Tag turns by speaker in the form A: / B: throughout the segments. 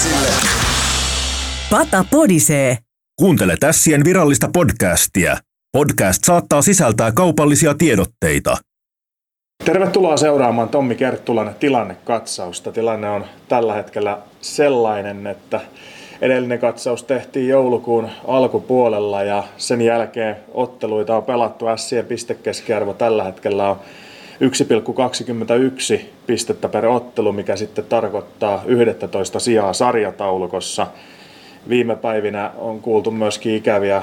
A: Ässille.
B: Pata podisee.
C: Kuuntele Tässien virallista podcastia. Podcast saattaa sisältää kaupallisia tiedotteita.
D: Tervetuloa seuraamaan Tommi Kerttulan tilannekatsausta. Tilanne on tällä hetkellä sellainen, että edellinen katsaus tehtiin joulukuun alkupuolella ja sen jälkeen otteluita on pelattu. Sien pistekeskiarvo tällä hetkellä on 1,21 pistettä per ottelu, mikä sitten tarkoittaa 11 sijaa sarjataulukossa. Viime päivinä on kuultu myöskin ikäviä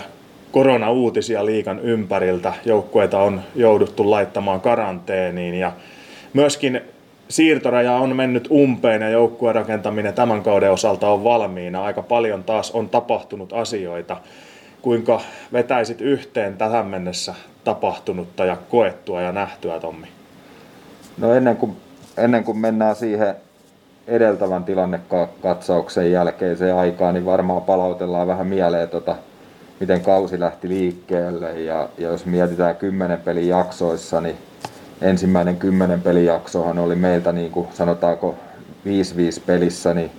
D: koronauutisia liikan ympäriltä. Joukkueita on jouduttu laittamaan karanteeniin ja myöskin siirtoraja on mennyt umpeen ja joukkueen rakentaminen tämän kauden osalta on valmiina. Aika paljon taas on tapahtunut asioita. Kuinka vetäisit yhteen tähän mennessä tapahtunutta ja koettua ja nähtyä, Tommi?
E: No ennen kuin, ennen kuin mennään siihen edeltävän tilannekatsauksen jälkeiseen aikaan, niin varmaan palautellaan vähän mieleen, tota, miten kausi lähti liikkeelle. Ja, ja jos mietitään kymmenen pelin jaksoissa, niin ensimmäinen kymmenen pelin jaksohan oli meiltä niin kuin sanotaanko 5-5 pelissä niin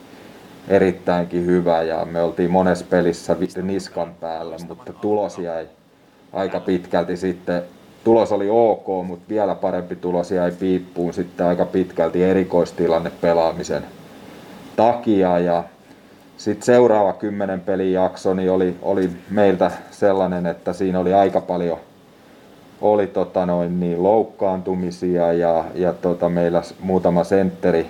E: erittäinkin hyvä ja me oltiin monessa pelissä niskan päällä, mutta tulos jäi aika pitkälti sitten tulos oli ok, mutta vielä parempi tulos jäi piippuun sitten aika pitkälti erikoistilanne pelaamisen takia. Ja sitten seuraava kymmenen pelin jakso niin oli, oli meiltä sellainen, että siinä oli aika paljon oli tota noin, niin loukkaantumisia ja, ja tota meillä muutama sentteri,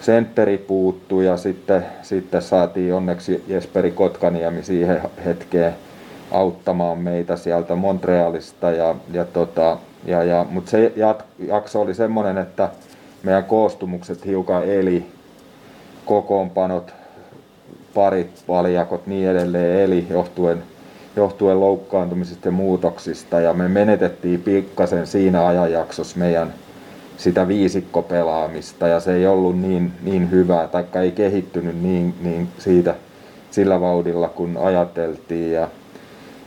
E: sentteri puuttui ja sitten, sitten saatiin onneksi Jesperi Kotkaniemi siihen hetkeen auttamaan meitä sieltä Montrealista. Ja, ja tota, ja, ja, Mutta se jakso oli semmoinen, että meidän koostumukset hiukan eli, kokoonpanot, parit, valjakot, niin edelleen eli johtuen, johtuen loukkaantumisista ja muutoksista. Ja me menetettiin pikkasen siinä ajanjaksossa meidän sitä viisikkopelaamista ja se ei ollut niin, niin hyvää tai ei kehittynyt niin, niin siitä sillä vauhdilla kun ajateltiin. Ja,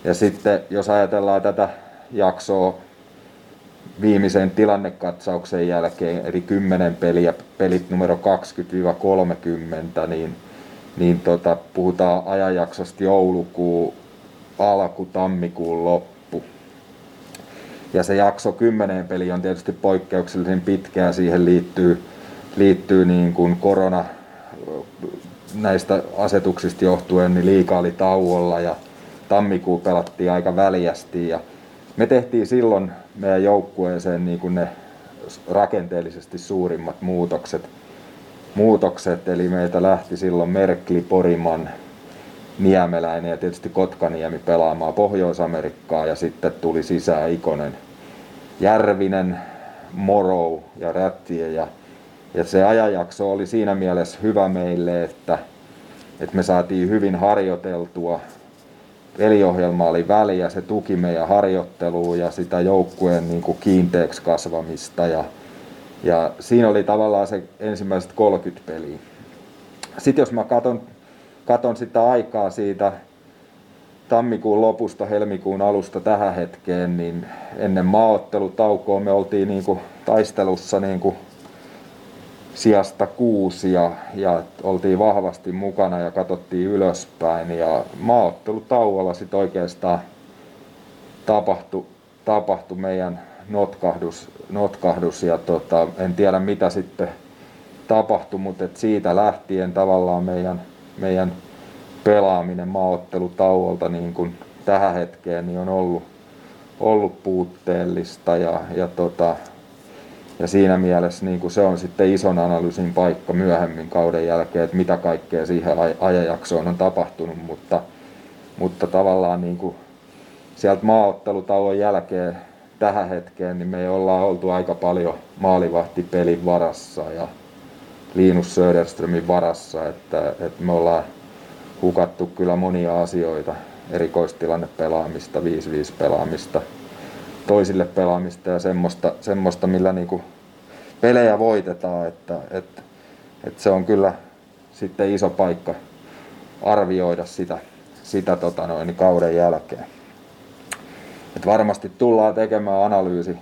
E: ja sitten jos ajatellaan tätä jaksoa viimeisen tilannekatsauksen jälkeen, eli 10 peliä, pelit numero 20-30, niin, niin tota, puhutaan ajanjaksosta joulukuu, alku, tammikuun loppu. Ja se jakso 10 peli on tietysti poikkeuksellisen pitkä ja siihen liittyy, liittyy niin kuin korona näistä asetuksista johtuen, niin liikaa oli tauolla ja tammikuu pelattiin aika väljästi ja me tehtiin silloin meidän joukkueeseen niin kuin ne rakenteellisesti suurimmat muutokset. muutokset. Eli meitä lähti silloin Merkli, Poriman, Niemeläinen ja tietysti Kotkaniemi pelaamaan Pohjois-Amerikkaa ja sitten tuli sisään Ikonen, Järvinen, Morou ja Rättiä ja, ja se ajanjakso oli siinä mielessä hyvä meille, että, että me saatiin hyvin harjoiteltua peliohjelma oli väliä, se tuki meidän harjoittelua ja sitä joukkueen niin kuin kiinteäksi kasvamista ja, ja siinä oli tavallaan se ensimmäiset 30 peliä. Sitten jos mä katon, katon sitä aikaa siitä tammikuun lopusta helmikuun alusta tähän hetkeen, niin ennen maaottelutaukoa me oltiin niin kuin taistelussa niin kuin sijasta kuusi ja, ja oltiin vahvasti mukana ja katsottiin ylöspäin. Ja maaottelutauolla sitten oikeastaan tapahtui, tapahtui meidän notkahdus, notkahdus ja tota, en tiedä mitä sitten tapahtui, mutta et siitä lähtien tavallaan meidän, meidän pelaaminen maaottelutauolta niin kuin tähän hetkeen niin on ollut, ollut puutteellista ja, ja tota, ja siinä mielessä niin kuin se on sitten ison analyysin paikka myöhemmin kauden jälkeen, että mitä kaikkea siihen ajanjaksoon on tapahtunut, mutta, mutta tavallaan niin kuin sieltä maaottelutauon jälkeen tähän hetkeen, niin me ei olla oltu aika paljon maalivahtipelin varassa ja Linus Söderströmin varassa, että, että me ollaan hukattu kyllä monia asioita, erikoistilanne pelaamista, 5-5 pelaamista, toisille pelaamista ja semmoista, semmoista millä niinku pelejä voitetaan, että, että, että se on kyllä sitten iso paikka arvioida sitä, sitä tota noin, kauden jälkeen. Et varmasti tullaan tekemään analyysi,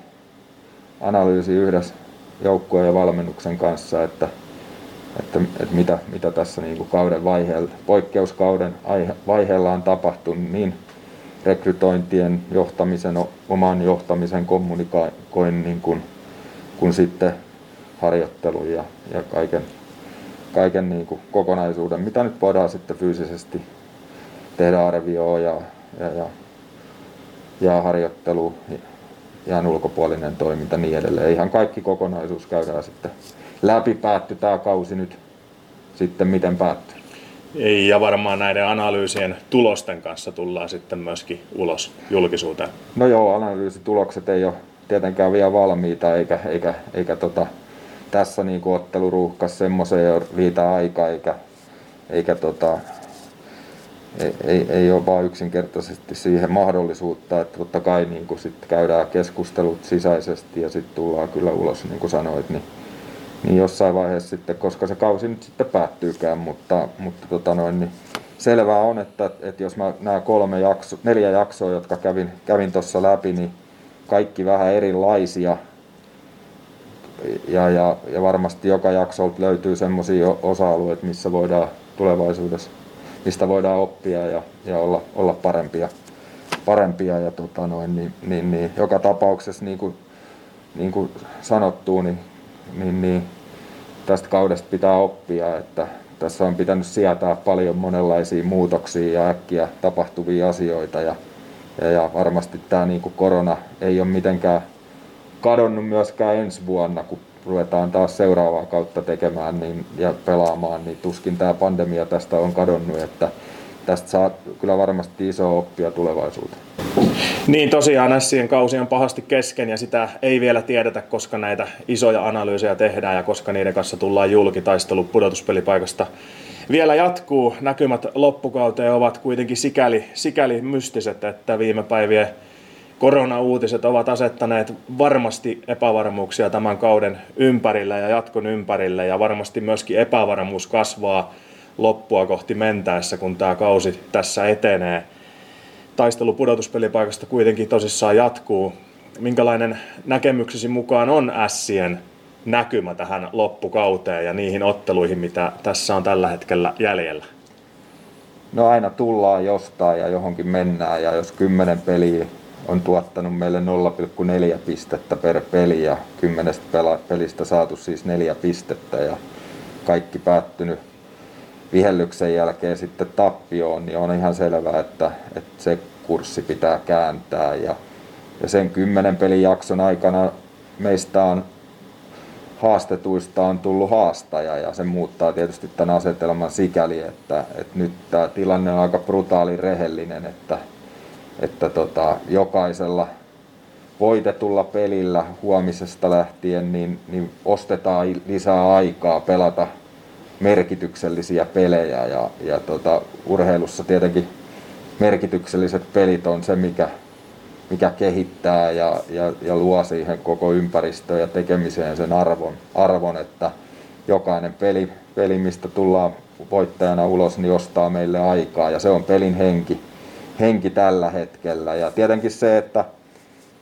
E: analyysi yhdessä joukkueen ja valmennuksen kanssa, että, että, että mitä, mitä tässä niin kauden vaiheella, poikkeuskauden vaiheella on tapahtunut niin rekrytointien johtamisen, oman johtamisen, kommunikoinnin kuin, kuin sitten harjoittelun ja, ja kaiken, kaiken niin kuin kokonaisuuden, mitä nyt voidaan sitten fyysisesti tehdä arvioa ja, ja, ja, ja harjoittelu, ihan ulkopuolinen toiminta niin edelleen. Ihan kaikki kokonaisuus käydään sitten läpi. Päätty tämä kausi nyt sitten miten päättyy.
D: Ja varmaan näiden analyysien tulosten kanssa tullaan sitten myöskin ulos julkisuuteen.
E: No joo, analyysitulokset ei ole tietenkään vielä valmiita, eikä, eikä, eikä tota, tässä niin otteluruuhkassa semmoiseen riitä aika, eikä, eikä tota, ei, ei, ei ole vaan yksinkertaisesti siihen mahdollisuutta, että totta kai niin sit käydään keskustelut sisäisesti ja sitten tullaan kyllä ulos, niin kuin sanoit, niin, niin jossain vaiheessa sitten, koska se kausi nyt sitten päättyykään, mutta, mutta tota noin, niin selvää on, että, että jos mä nämä kolme jakso, neljä jaksoa, jotka kävin, kävin tuossa läpi, niin kaikki vähän erilaisia, ja, ja, ja varmasti joka jaksolta löytyy semmoisia osa-alueita, missä voidaan tulevaisuudessa mistä voidaan oppia ja, ja olla, olla parempia. parempia ja tota noin, niin, niin, niin, joka tapauksessa niin kuin, niin kuin sanottu, niin, niin, niin, tästä kaudesta pitää oppia, että tässä on pitänyt sietää paljon monenlaisia muutoksia ja äkkiä tapahtuvia asioita ja, ja, ja varmasti tämä niin kuin korona ei ole mitenkään kadonnut myöskään ensi vuonna, kun ruvetaan taas seuraavaa kautta tekemään niin, ja pelaamaan, niin tuskin tämä pandemia tästä on kadonnut, että tästä saa kyllä varmasti iso oppia tulevaisuuteen.
D: Niin tosiaan Sien kausi on pahasti kesken ja sitä ei vielä tiedetä, koska näitä isoja analyysejä tehdään ja koska niiden kanssa tullaan julkitaistelu pudotuspelipaikasta vielä jatkuu. Näkymät loppukauteen ovat kuitenkin sikäli, sikäli mystiset, että viime päivien koronauutiset ovat asettaneet varmasti epävarmuuksia tämän kauden ympärille ja jatkon ympärille ja varmasti myöskin epävarmuus kasvaa loppua kohti mentäessä, kun tämä kausi tässä etenee. Taistelu pudotuspelipaikasta kuitenkin tosissaan jatkuu. Minkälainen näkemyksesi mukaan on Ässien näkymä tähän loppukauteen ja niihin otteluihin, mitä tässä on tällä hetkellä jäljellä?
E: No aina tullaan jostain ja johonkin mennään ja jos kymmenen peliä on tuottanut meille 0,4 pistettä per peli ja kymmenestä pelistä saatu siis neljä pistettä ja kaikki päättynyt vihellyksen jälkeen sitten tappioon, niin on ihan selvää, että, että se kurssi pitää kääntää. Ja, ja sen kymmenen pelin jakson aikana meistä on haastetuista on tullut haastaja ja se muuttaa tietysti tämän asetelman sikäli, että, että nyt tämä tilanne on aika brutaali rehellinen, että, että tota, jokaisella voitetulla pelillä huomisesta lähtien niin, niin ostetaan lisää aikaa pelata merkityksellisiä pelejä ja, ja tota, urheilussa tietenkin merkitykselliset pelit on se, mikä, mikä kehittää ja, ja, ja luo siihen koko ympäristöön ja tekemiseen sen arvon, arvon että jokainen peli, peli, mistä tullaan voittajana ulos, niin ostaa meille aikaa ja se on pelin henki henki tällä hetkellä. Ja tietenkin se, että,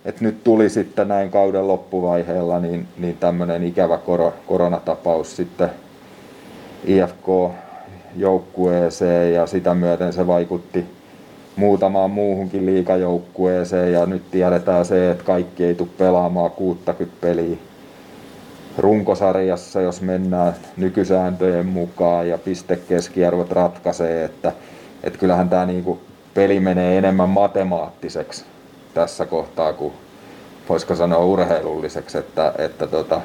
E: että nyt tuli sitten näin kauden loppuvaiheella niin, niin tämmöinen ikävä kor, koronatapaus sitten IFK-joukkueeseen ja sitä myöten se vaikutti muutamaan muuhunkin liikajoukkueeseen ja nyt tiedetään se, että kaikki ei tule pelaamaan 60 peliä runkosarjassa, jos mennään nykysääntöjen mukaan ja pistekeskiarvot ratkaisee, että, että kyllähän tämä niinku peli menee enemmän matemaattiseksi tässä kohtaa kuin voisiko sanoa urheilulliseksi, että, että tota,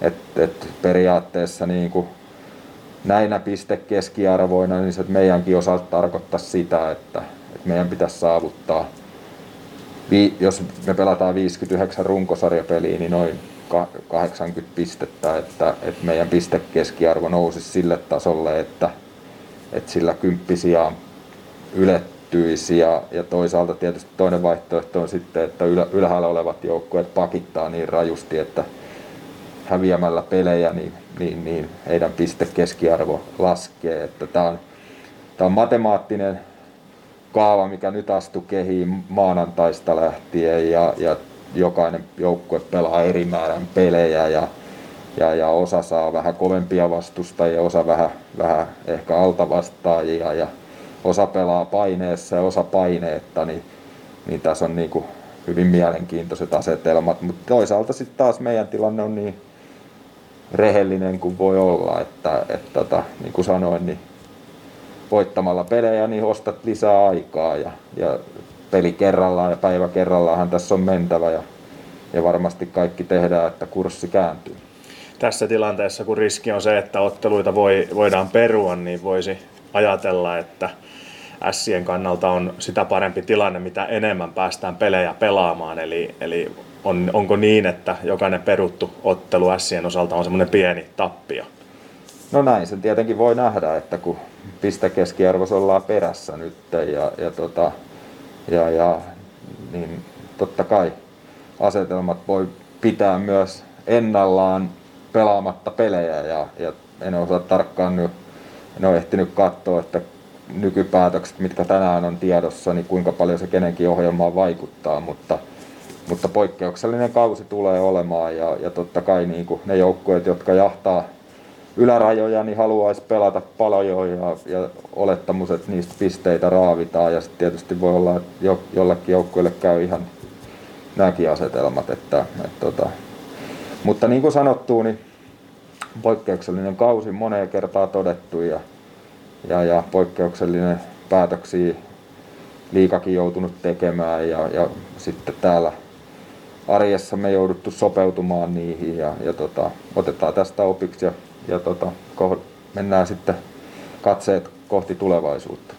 E: et, et periaatteessa niin kuin näinä pistekeskiarvoina, niin se meidänkin osalta tarkoittaa sitä, että, että meidän pitäisi saavuttaa, jos me pelataan 59 runkosarjapeliä, niin noin 80 pistettä, että, että meidän pistekeskiarvo nousisi sille tasolle, että, että sillä kymppisiä ylet, kehittyisi ja, ja toisaalta tietysti toinen vaihtoehto on sitten, että ylhäällä olevat joukkueet pakittaa niin rajusti, että häviämällä pelejä niin, niin, niin heidän pistekeskiarvo laskee. Että tämä on, tämä on matemaattinen kaava, mikä nyt astui kehiin maanantaista lähtien ja, ja jokainen joukkue pelaa eri määrän pelejä ja, ja, ja osa saa vähän kovempia vastustajia, osa vähän, vähän ehkä altavastaajia ja osa pelaa paineessa ja osa paineetta, niin, niin tässä on niin kuin hyvin mielenkiintoiset asetelmat, mutta toisaalta sitten taas meidän tilanne on niin rehellinen kuin voi olla, että, että tota, niin kuin sanoin, niin voittamalla pelejä niin ostat lisää aikaa ja, ja peli kerrallaan ja päivä kerrallaanhan tässä on mentävä ja, ja varmasti kaikki tehdään, että kurssi kääntyy.
D: Tässä tilanteessa, kun riski on se, että otteluita voi, voidaan perua, niin voisi ajatella, että Sien kannalta on sitä parempi tilanne, mitä enemmän päästään pelejä pelaamaan. Eli, eli on, onko niin, että jokainen peruttu ottelu Sien osalta on semmoinen pieni tappio?
E: No näin se tietenkin voi nähdä, että kun pistekeskiarvos ollaan perässä nyt ja, ja, tota, ja, ja niin totta kai asetelmat voi pitää myös ennallaan pelaamatta pelejä ja, ja en osaa tarkkaan nyt, en ole ehtinyt katsoa, että nykypäätökset, mitkä tänään on tiedossa, niin kuinka paljon se kenenkin ohjelmaan vaikuttaa, mutta, mutta poikkeuksellinen kausi tulee olemaan ja, ja totta kai niin kuin ne joukkueet, jotka jahtaa ylärajoja, niin haluaisi pelata paljon ja, ja olettamus, että niistä pisteitä raavitaan ja sitten tietysti voi olla, että jo, jollekin joukkueelle käy ihan nämäkin asetelmat. Että, että, tota. Mutta niin kuin sanottu, niin poikkeuksellinen kausi moneen kertaan todettu ja, ja, ja poikkeuksellinen päätöksiä liikakin joutunut tekemään ja, ja sitten täällä arjessa me jouduttu sopeutumaan niihin ja, ja tota, otetaan tästä opiksi ja, ja tota, mennään sitten katseet kohti tulevaisuutta.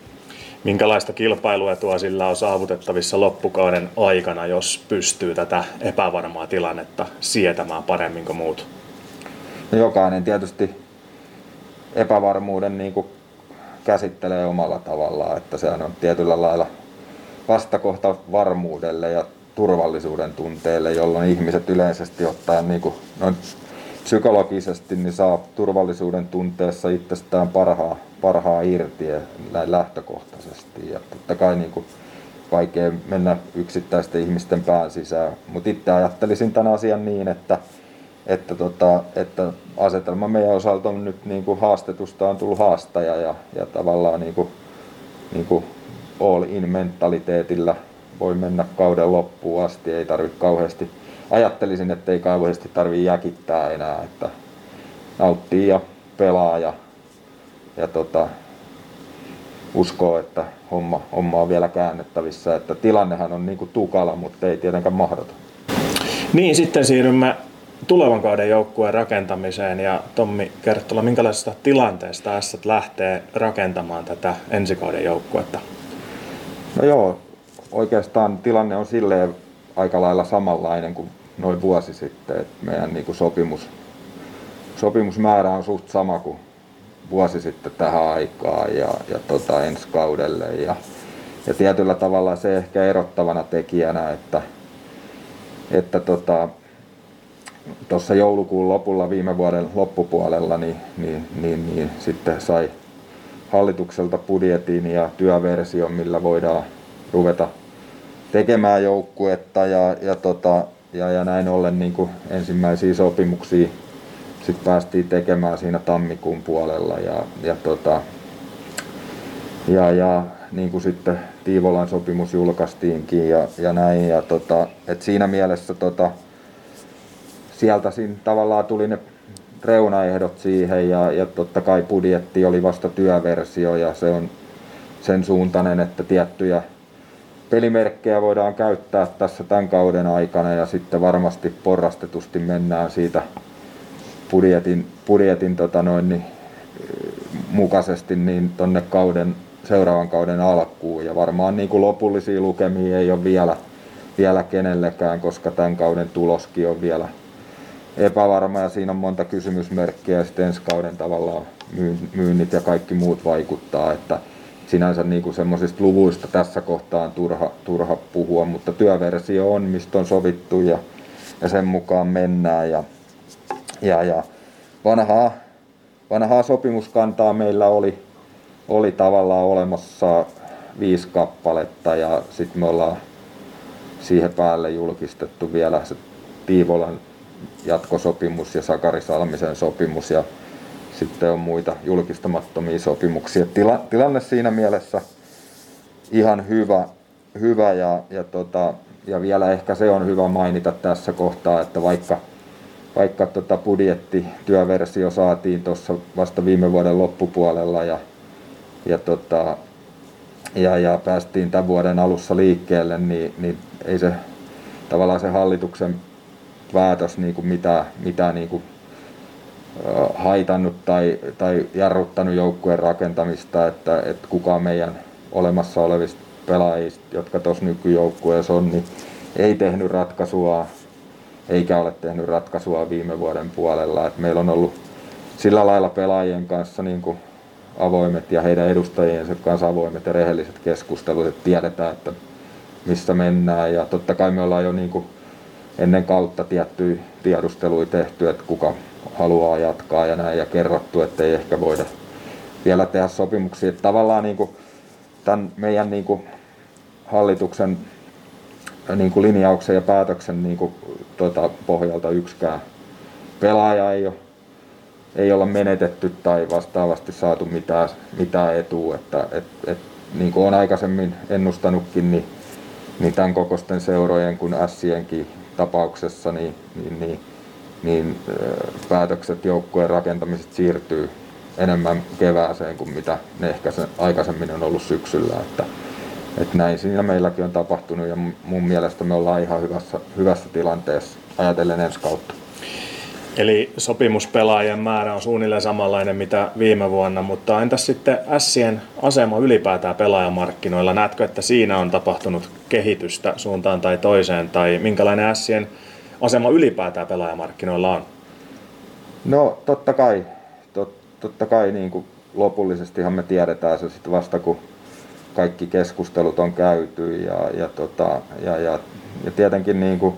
D: Minkälaista kilpailuetua sillä on saavutettavissa loppukauden aikana, jos pystyy tätä epävarmaa tilannetta sietämään paremmin kuin muut?
E: No jokainen tietysti epävarmuuden niin kuin käsittelee omalla tavallaan, että sehän on tietyllä lailla vastakohta varmuudelle ja turvallisuuden tunteelle, jolloin ihmiset yleisesti ottaen niin kuin noin psykologisesti niin saa turvallisuuden tunteessa itsestään parhaa, parhaa irti näin lähtökohtaisesti. Ja totta kai niin kuin vaikea mennä yksittäisten ihmisten pään sisään, mutta itse ajattelisin tämän asian niin, että että, tota, että asetelma meidän osalta on nyt niin kuin haastetusta on tullut haastaja ja, ja tavallaan niin kuin, niin kuin all in mentaliteetillä voi mennä kauden loppuun asti, ei tarvitse kauheasti, ajattelisin, että ei kauheasti tarvitse jäkittää enää, että nauttii ja pelaa ja, ja tota, uskoo, että homma, homma on vielä käännettävissä, että tilannehan on niin kuin tukala, mutta ei tietenkään mahdoton.
D: Niin, sitten siirrymme tulevan kauden joukkueen rakentamiseen. Ja Tommi Kerttola, minkälaisesta tilanteesta S lähtee rakentamaan tätä ensikauden joukkuetta?
E: No joo, oikeastaan tilanne on silleen aika lailla samanlainen kuin noin vuosi sitten. että meidän niin kuin sopimus, sopimusmäärä on suht sama kuin vuosi sitten tähän aikaan ja, ja tota, ensi kaudelle. Ja, ja tietyllä tavalla se ehkä erottavana tekijänä, että, että tota, joulukuun lopulla viime vuoden loppupuolella niin, niin, niin, niin sitten sai hallitukselta budjetin ja työversion, millä voidaan ruveta tekemään joukkuetta ja, ja, tota, ja, ja näin ollen niin kuin ensimmäisiä sopimuksia sitten päästiin tekemään siinä tammikuun puolella ja, ja, tota, ja, ja niin kuin sitten Tiivolan sopimus julkaistiinkin ja, ja näin. Ja tota, et siinä mielessä tota, sieltä siinä tavallaan tuli ne reunaehdot siihen ja, ja totta kai budjetti oli vasta työversio ja se on sen suuntainen, että tiettyjä pelimerkkejä voidaan käyttää tässä tämän kauden aikana ja sitten varmasti porrastetusti mennään siitä budjetin, budjetin tota noin, niin, mukaisesti niin tonne kauden, seuraavan kauden alkuun. Ja varmaan niin kuin lopullisia lukemia ei ole vielä, vielä kenellekään, koska tämän kauden tuloskin on vielä epävarma ja siinä on monta kysymysmerkkiä ja sitten ensi kauden tavallaan myynnit ja kaikki muut vaikuttaa, että sinänsä niin semmoisista luvuista tässä kohtaa on turha, turha puhua, mutta työversio on, mistä on sovittu ja, ja sen mukaan mennään ja, ja, ja vanhaa, vanhaa sopimuskantaa meillä oli, oli tavallaan olemassa viisi kappaletta ja sitten me ollaan siihen päälle julkistettu vielä se Tiivolan jatkosopimus ja Sakari Salmisen sopimus ja sitten on muita julkistamattomia sopimuksia. Tila, tilanne siinä mielessä ihan hyvä, hyvä ja, ja, tota, ja vielä ehkä se on hyvä mainita tässä kohtaa, että vaikka, vaikka tota budjettityöversio saatiin tuossa vasta viime vuoden loppupuolella ja, ja, tota, ja, ja päästiin tämän vuoden alussa liikkeelle, niin, niin ei se tavallaan se hallituksen päätös niin kuin mitä, mitä niin kuin, haitannut tai, tai jarruttanut joukkueen rakentamista, että, että kukaan meidän olemassa olevista pelaajista, jotka tuossa nykyjoukkueessa on, niin ei tehnyt ratkaisua, eikä ole tehnyt ratkaisua viime vuoden puolella. Et meillä on ollut sillä lailla pelaajien kanssa niin kuin avoimet ja heidän edustajiensa kanssa avoimet ja rehelliset keskustelut, että tiedetään, että missä mennään. Ja totta kai me ollaan jo niin kuin ennen kautta tiettyjä tiedusteluja tehty, että kuka haluaa jatkaa ja näin, ja kerrottu, että ei ehkä voida vielä tehdä sopimuksia. Että tavallaan niin kuin tämän meidän niin kuin hallituksen niin kuin linjauksen ja päätöksen niin kuin, tuota, pohjalta yksikään pelaaja ei ole ei olla menetetty tai vastaavasti saatu mitään, mitään etua. Että, et, et, niin kuin olen aikaisemmin ennustanutkin, niin, niin tämän kokoisten seurojen kuin Sienkin tapauksessa, niin, niin, niin, niin päätökset joukkueen rakentamisesta siirtyy enemmän kevääseen kuin mitä ne ehkä sen aikaisemmin on ollut syksyllä. Että, että näin siinä meilläkin on tapahtunut ja mun mielestä me ollaan ihan hyvässä, hyvässä tilanteessa ajatellen ensi kautta.
D: Eli sopimuspelaajien määrä on suunnilleen samanlainen mitä viime vuonna, mutta entäs sitten Sien asema ylipäätään pelaajamarkkinoilla? Näetkö, että siinä on tapahtunut kehitystä suuntaan tai toiseen, tai minkälainen Sien asema ylipäätään pelaajamarkkinoilla on?
E: No totta kai, tot, totta kai niin kuin lopullisestihan me tiedetään se sitten vasta kun kaikki keskustelut on käyty ja, ja, tota, ja, ja, ja tietenkin niin kuin,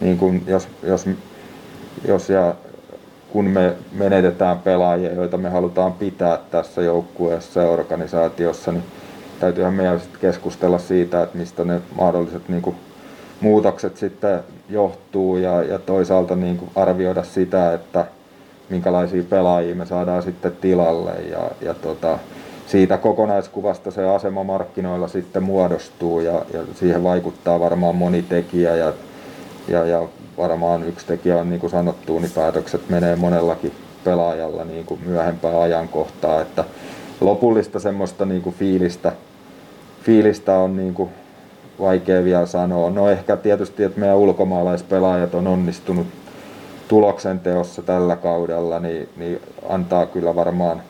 E: niin kuin jos, jos jos ja kun me menetetään pelaajia, joita me halutaan pitää tässä joukkueessa ja organisaatiossa, niin täytyyhän meidän sitten keskustella siitä, että mistä ne mahdolliset niin kuin, muutokset sitten johtuu ja, ja toisaalta niin kuin arvioida sitä, että minkälaisia pelaajia me saadaan sitten tilalle ja, ja tota, siitä kokonaiskuvasta se asema markkinoilla sitten muodostuu ja, ja siihen vaikuttaa varmaan moni tekijä ja, ja, ja varmaan yksi tekijä on niin kuin sanottu, niin päätökset menee monellakin pelaajalla niin kuin myöhempää ajankohtaa, että lopullista semmoista niin kuin fiilistä, fiilistä on niin kuin vaikea vielä sanoa. No ehkä tietysti, että meidän ulkomaalaispelaajat on onnistunut tuloksen teossa tällä kaudella, niin, niin antaa kyllä varmaan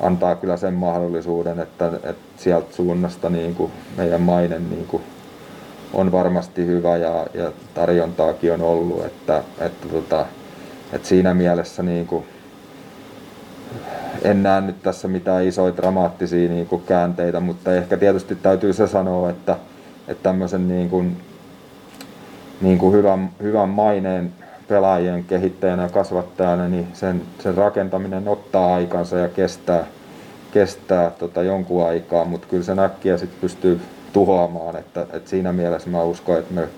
E: antaa kyllä sen mahdollisuuden, että, että sieltä suunnasta niin kuin meidän mainen niin kuin on varmasti hyvä ja, ja tarjontaakin on ollut, että, että, tota, että siinä mielessä niin kuin, en näe nyt tässä mitään isoja dramaattisia niin kuin käänteitä, mutta ehkä tietysti täytyy se sanoa, että, että tämmöisen niin kuin, niin kuin hyvän, hyvän maineen pelaajien kehittäjänä ja kasvattajana, niin sen, sen rakentaminen ottaa aikansa ja kestää, kestää tota jonkun aikaa, mutta kyllä se äkkiä sitten pystyy tuhoamaan. Että, että siinä mielessä mä uskon, että me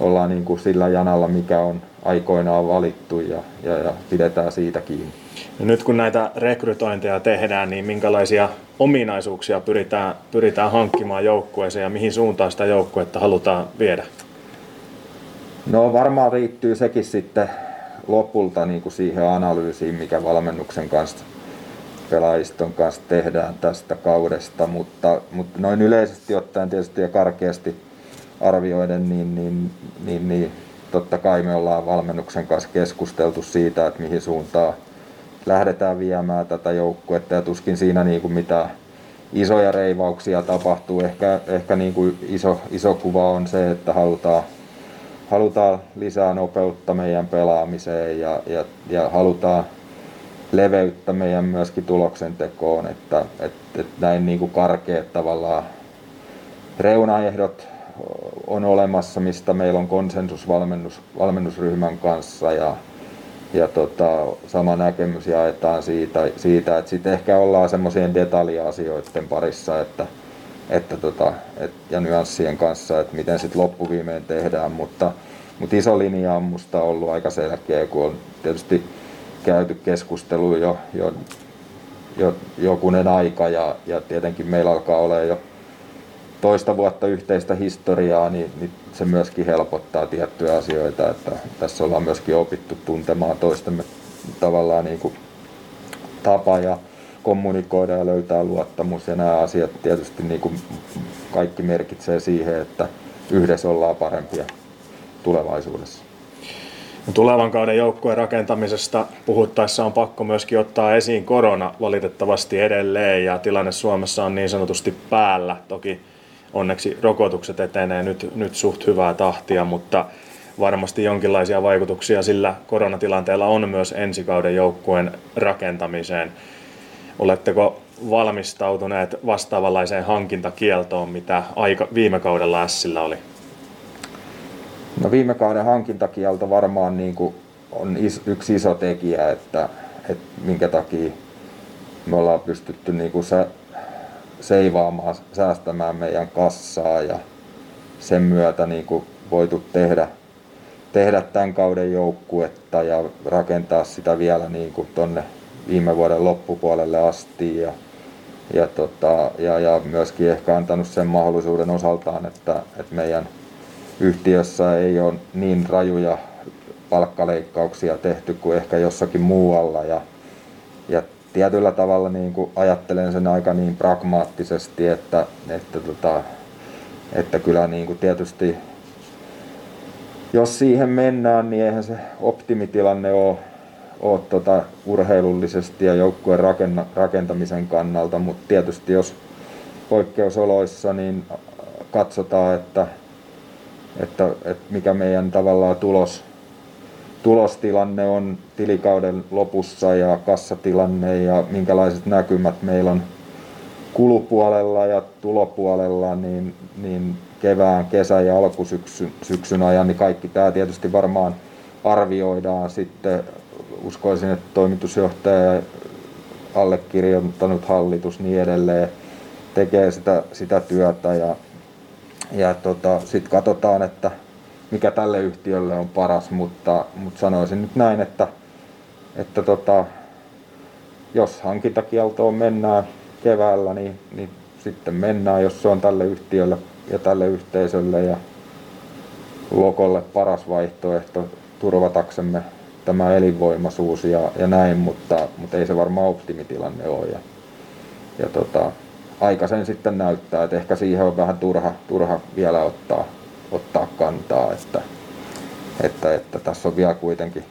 E: ollaan niin kuin sillä janalla, mikä on aikoinaan valittu ja, ja, ja pidetään siitä kiinni.
D: No nyt kun näitä rekrytointeja tehdään, niin minkälaisia ominaisuuksia pyritään, pyritään hankkimaan joukkueeseen ja mihin suuntaan sitä joukkuetta halutaan viedä?
E: No varmaan riittyy sekin sitten lopulta niin kuin siihen analyysiin, mikä valmennuksen kanssa pelaajiston kanssa tehdään tästä kaudesta, mutta, mutta noin yleisesti ottaen tietysti ja karkeasti arvioiden, niin, niin, niin, niin totta kai me ollaan valmennuksen kanssa keskusteltu siitä, että mihin suuntaan lähdetään viemään tätä joukkuetta ja tuskin siinä niin kuin mitään isoja reivauksia tapahtuu. Ehkä, ehkä niin kuin iso, iso kuva on se, että halutaan, halutaan lisää nopeutta meidän pelaamiseen ja, ja, ja halutaan leveyttä meidän myöskin tuloksen tekoon, että, että, että näin niin kuin karkeat tavallaan reunaehdot on olemassa, mistä meillä on konsensus valmennus, valmennusryhmän kanssa ja, ja tota, sama näkemys jaetaan siitä, siitä että sitten ehkä ollaan semmoisien detaljiasioiden parissa, että, että tota, et, ja nyanssien kanssa, että miten sitten loppuviimein tehdään, mutta, Mutta iso linja on musta ollut aika selkeä, kun on tietysti käyty keskustelu jo, jo, jo jokunen aika ja, ja tietenkin meillä alkaa olla jo toista vuotta yhteistä historiaa, niin, niin se myöskin helpottaa tiettyjä asioita, että tässä ollaan myöskin opittu tuntemaan toistemme tavallaan niin kuin tapa ja kommunikoida ja löytää luottamus ja nämä asiat tietysti niin kuin kaikki merkitsee siihen, että yhdessä ollaan parempia tulevaisuudessa.
D: Tulevan kauden joukkueen rakentamisesta puhuttaessa on pakko myöskin ottaa esiin korona valitettavasti edelleen ja tilanne Suomessa on niin sanotusti päällä. Toki onneksi rokotukset etenee nyt, nyt suht hyvää tahtia, mutta varmasti jonkinlaisia vaikutuksia sillä koronatilanteella on myös ensi kauden joukkueen rakentamiseen. Oletteko valmistautuneet vastaavanlaiseen hankintakieltoon, mitä aika, viime kaudella Sillä oli?
E: No viime kauden hankintakielto varmaan niin kuin on is, yksi iso tekijä, että, että minkä takia me ollaan pystytty niin kuin se, seivaamaan, säästämään meidän kassaa ja sen myötä niin kuin voitu tehdä, tehdä tämän kauden joukkuetta ja rakentaa sitä vielä niin kuin tonne viime vuoden loppupuolelle asti ja, ja, tota, ja, ja myöskin ehkä antanut sen mahdollisuuden osaltaan, että, että meidän yhtiössä ei ole niin rajuja palkkaleikkauksia tehty kuin ehkä jossakin muualla ja, tietyllä tavalla niin kuin ajattelen sen aika niin pragmaattisesti, että, että, tota, että kyllä niin kuin tietysti jos siihen mennään, niin eihän se optimitilanne ole, ole tota urheilullisesti ja joukkueen rakentamisen kannalta, mutta tietysti jos poikkeusoloissa niin katsotaan, että, että, että mikä meidän tavallaan tulos, tulostilanne on tilikauden lopussa ja kassatilanne ja minkälaiset näkymät meillä on kulupuolella ja tulopuolella, niin, niin kevään, kesän ja alkusyksyn syksyn ajan, niin kaikki tämä tietysti varmaan arvioidaan sitten. Uskoisin, että toimitusjohtaja allekirjoittanut hallitus niin edelleen tekee sitä, sitä työtä ja, ja tota, sitten katsotaan, että mikä tälle yhtiölle on paras, mutta, mutta sanoisin nyt näin, että, että tota, jos hankintakieltoon mennään keväällä, niin, niin sitten mennään, jos se on tälle yhtiölle ja tälle yhteisölle ja lokolle paras vaihtoehto turvataksemme tämä elinvoimaisuus ja, ja näin, mutta, mutta ei se varmaan optimitilanne ole. Ja, ja tota, aika sen sitten näyttää, että ehkä siihen on vähän turha, turha vielä ottaa, ottaa kantaa, että, että, että tässä on vielä kuitenkin,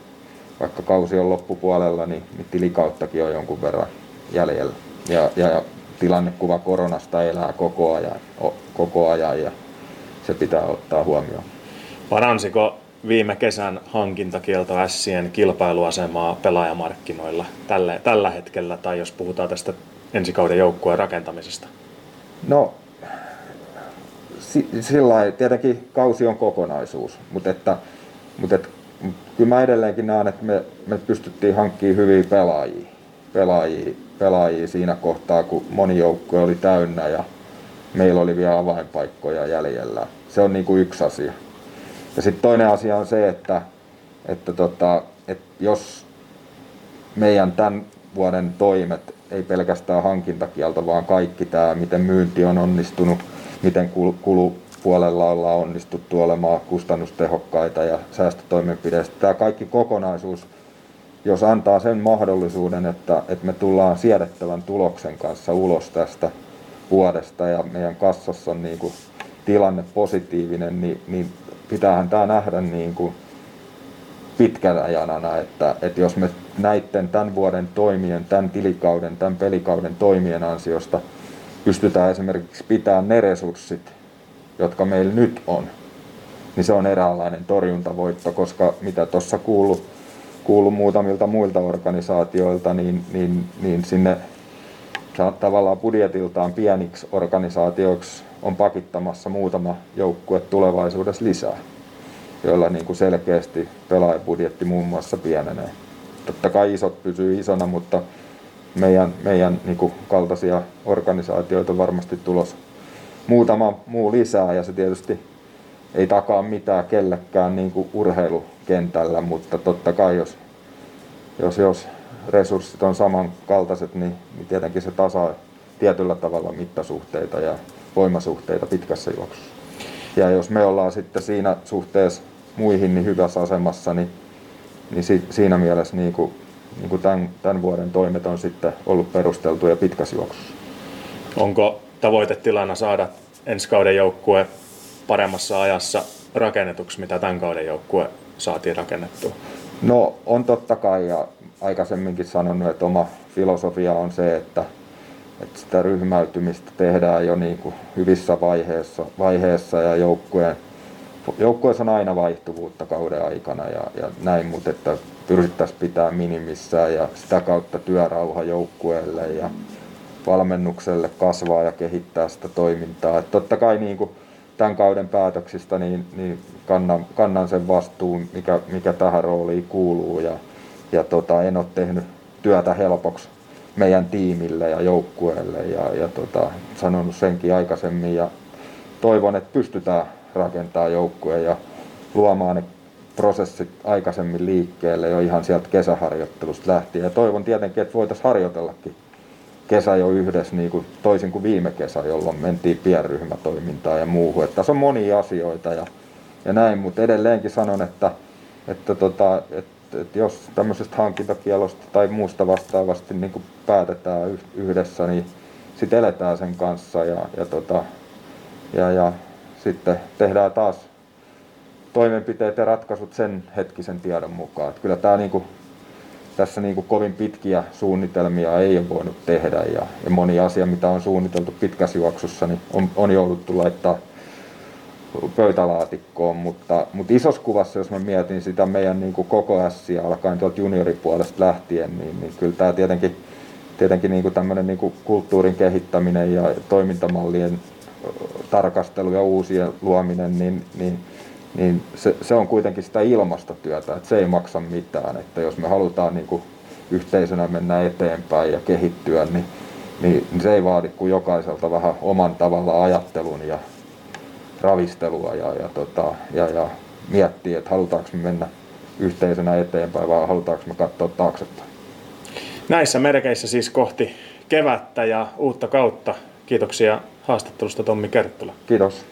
E: vaikka kausi on loppupuolella, niin, niin tilikauttakin on jonkun verran jäljellä. Ja, ja, ja tilannekuva koronasta elää koko ajan, koko ajan ja se pitää ottaa huomioon.
D: Paransiko viime kesän hankintakielto Sien kilpailuasemaa pelaajamarkkinoilla tällä, tällä hetkellä, tai jos puhutaan tästä ensi kauden joukkueen rakentamisesta?
E: No, sillä tietenkin kausi on kokonaisuus, mutta, että, mutta että, kyllä mä edelleenkin näen, että me, me pystyttiin hankkimaan hyviä pelaajia, pelaajia, pelaajia siinä kohtaa, kun moni joukkue oli täynnä ja meillä oli vielä avainpaikkoja jäljellä. Se on niin kuin yksi asia. Ja sitten toinen asia on se, että, että, tota, että jos meidän tämän vuoden toimet, ei pelkästään hankintakielto, vaan kaikki tämä, miten myynti on onnistunut, miten kulupuolella ollaan onnistuttu olemaan kustannustehokkaita ja säästötoimenpideistä. Tämä kaikki kokonaisuus, jos antaa sen mahdollisuuden, että, että me tullaan siedettävän tuloksen kanssa ulos tästä vuodesta ja meidän kassassa on niin kuin tilanne positiivinen, niin, niin pitäähän tämä nähdä niin kuin pitkänä janana, että, että jos me näiden tämän vuoden toimien, tämän tilikauden, tämän pelikauden toimien ansiosta pystytään esimerkiksi pitämään ne resurssit, jotka meillä nyt on, niin se on eräänlainen torjuntavoitto, koska mitä tuossa kuuluu, kuuluu muutamilta muilta organisaatioilta, niin, niin, niin sinne tavallaan budjetiltaan pieniksi organisaatioiksi on pakittamassa muutama joukkue tulevaisuudessa lisää, joilla niin kuin selkeästi pelaajabudjetti muun muassa pienenee. Totta kai isot pysyy isona, mutta meidän, meidän niin kuin kaltaisia organisaatioita varmasti tulos muutama muu lisää ja se tietysti ei takaa mitään kellekään niin kuin urheilukentällä, mutta totta kai jos, jos, jos resurssit on samankaltaiset, niin, niin tietenkin se tasaa tietyllä tavalla mittasuhteita ja voimasuhteita pitkässä juoksussa. Ja jos me ollaan sitten siinä suhteessa muihin niin hyvässä asemassa, niin, niin si, siinä mielessä niin kuin, niin kuin tämän, tämän vuoden toimet on sitten ollut perusteltuja pitkässä juoksussa.
D: Onko tavoitetilana saada ensi kauden joukkue paremmassa ajassa rakennetuksi, mitä tämän kauden joukkue saatiin rakennettua?
E: No on totta kai ja aikaisemminkin sanonut, että oma filosofia on se, että, että sitä ryhmäytymistä tehdään jo niin kuin hyvissä vaiheessa, vaiheessa ja joukkueen, joukkueessa on aina vaihtuvuutta kauden aikana ja, ja näin, mutta että pyrittäisiin pitää minimissään ja sitä kautta työrauha joukkueelle ja valmennukselle kasvaa ja kehittää sitä toimintaa. Että totta kai niin kuin tämän kauden päätöksistä niin, niin kannan, kannan sen vastuun, mikä, mikä tähän rooliin kuuluu ja, ja tota, en ole tehnyt työtä helpoksi meidän tiimille ja joukkueelle ja, ja tota, sanonut senkin aikaisemmin ja toivon, että pystytään rakentamaan joukkueen ja luomaan ne prosessit aikaisemmin liikkeelle jo ihan sieltä kesäharjoittelusta lähtien. Ja toivon tietenkin, että voitaisiin harjoitellakin kesä jo yhdessä, niin kuin, toisin kuin viime kesä, jolloin mentiin pienryhmätoimintaan ja muuhun. Että tässä on monia asioita ja, ja näin, mutta edelleenkin sanon, että, että, tota, että, että jos tämmöisestä hankintakielosta tai muusta vastaavasti niin kuin päätetään yhdessä, niin sitten eletään sen kanssa ja, ja, tota, ja, ja sitten tehdään taas toimenpiteet ja ratkaisut sen hetkisen tiedon mukaan. Että kyllä tämä niin kuin tässä niin kuin kovin pitkiä suunnitelmia ei ole voinut tehdä ja, ja moni asia, mitä on suunniteltu pitkässä juoksussa, niin on, on jouduttu laittaa pöytälaatikkoon, mutta, mutta isossa kuvassa, jos mä mietin sitä meidän niin kuin koko ässiä alkaen tuolta junioripuolesta lähtien, niin, niin kyllä tämä tietenkin, tietenkin niin kuin tämmöinen niin kuin kulttuurin kehittäminen ja toimintamallien tarkastelu ja uusien luominen, niin, niin niin se, se on kuitenkin sitä ilmastotyötä, että se ei maksa mitään. Että jos me halutaan niin kuin yhteisönä mennä eteenpäin ja kehittyä, niin, niin, niin se ei vaadi kuin jokaiselta vähän oman tavalla ajattelun ja ravistelua ja, ja, tota, ja, ja miettiä, että halutaanko me mennä yhteisönä eteenpäin vai halutaanko me katsoa taaksepäin.
D: Näissä merkeissä siis kohti kevättä ja uutta kautta. Kiitoksia haastattelusta Tommi Kerttula.
E: Kiitos.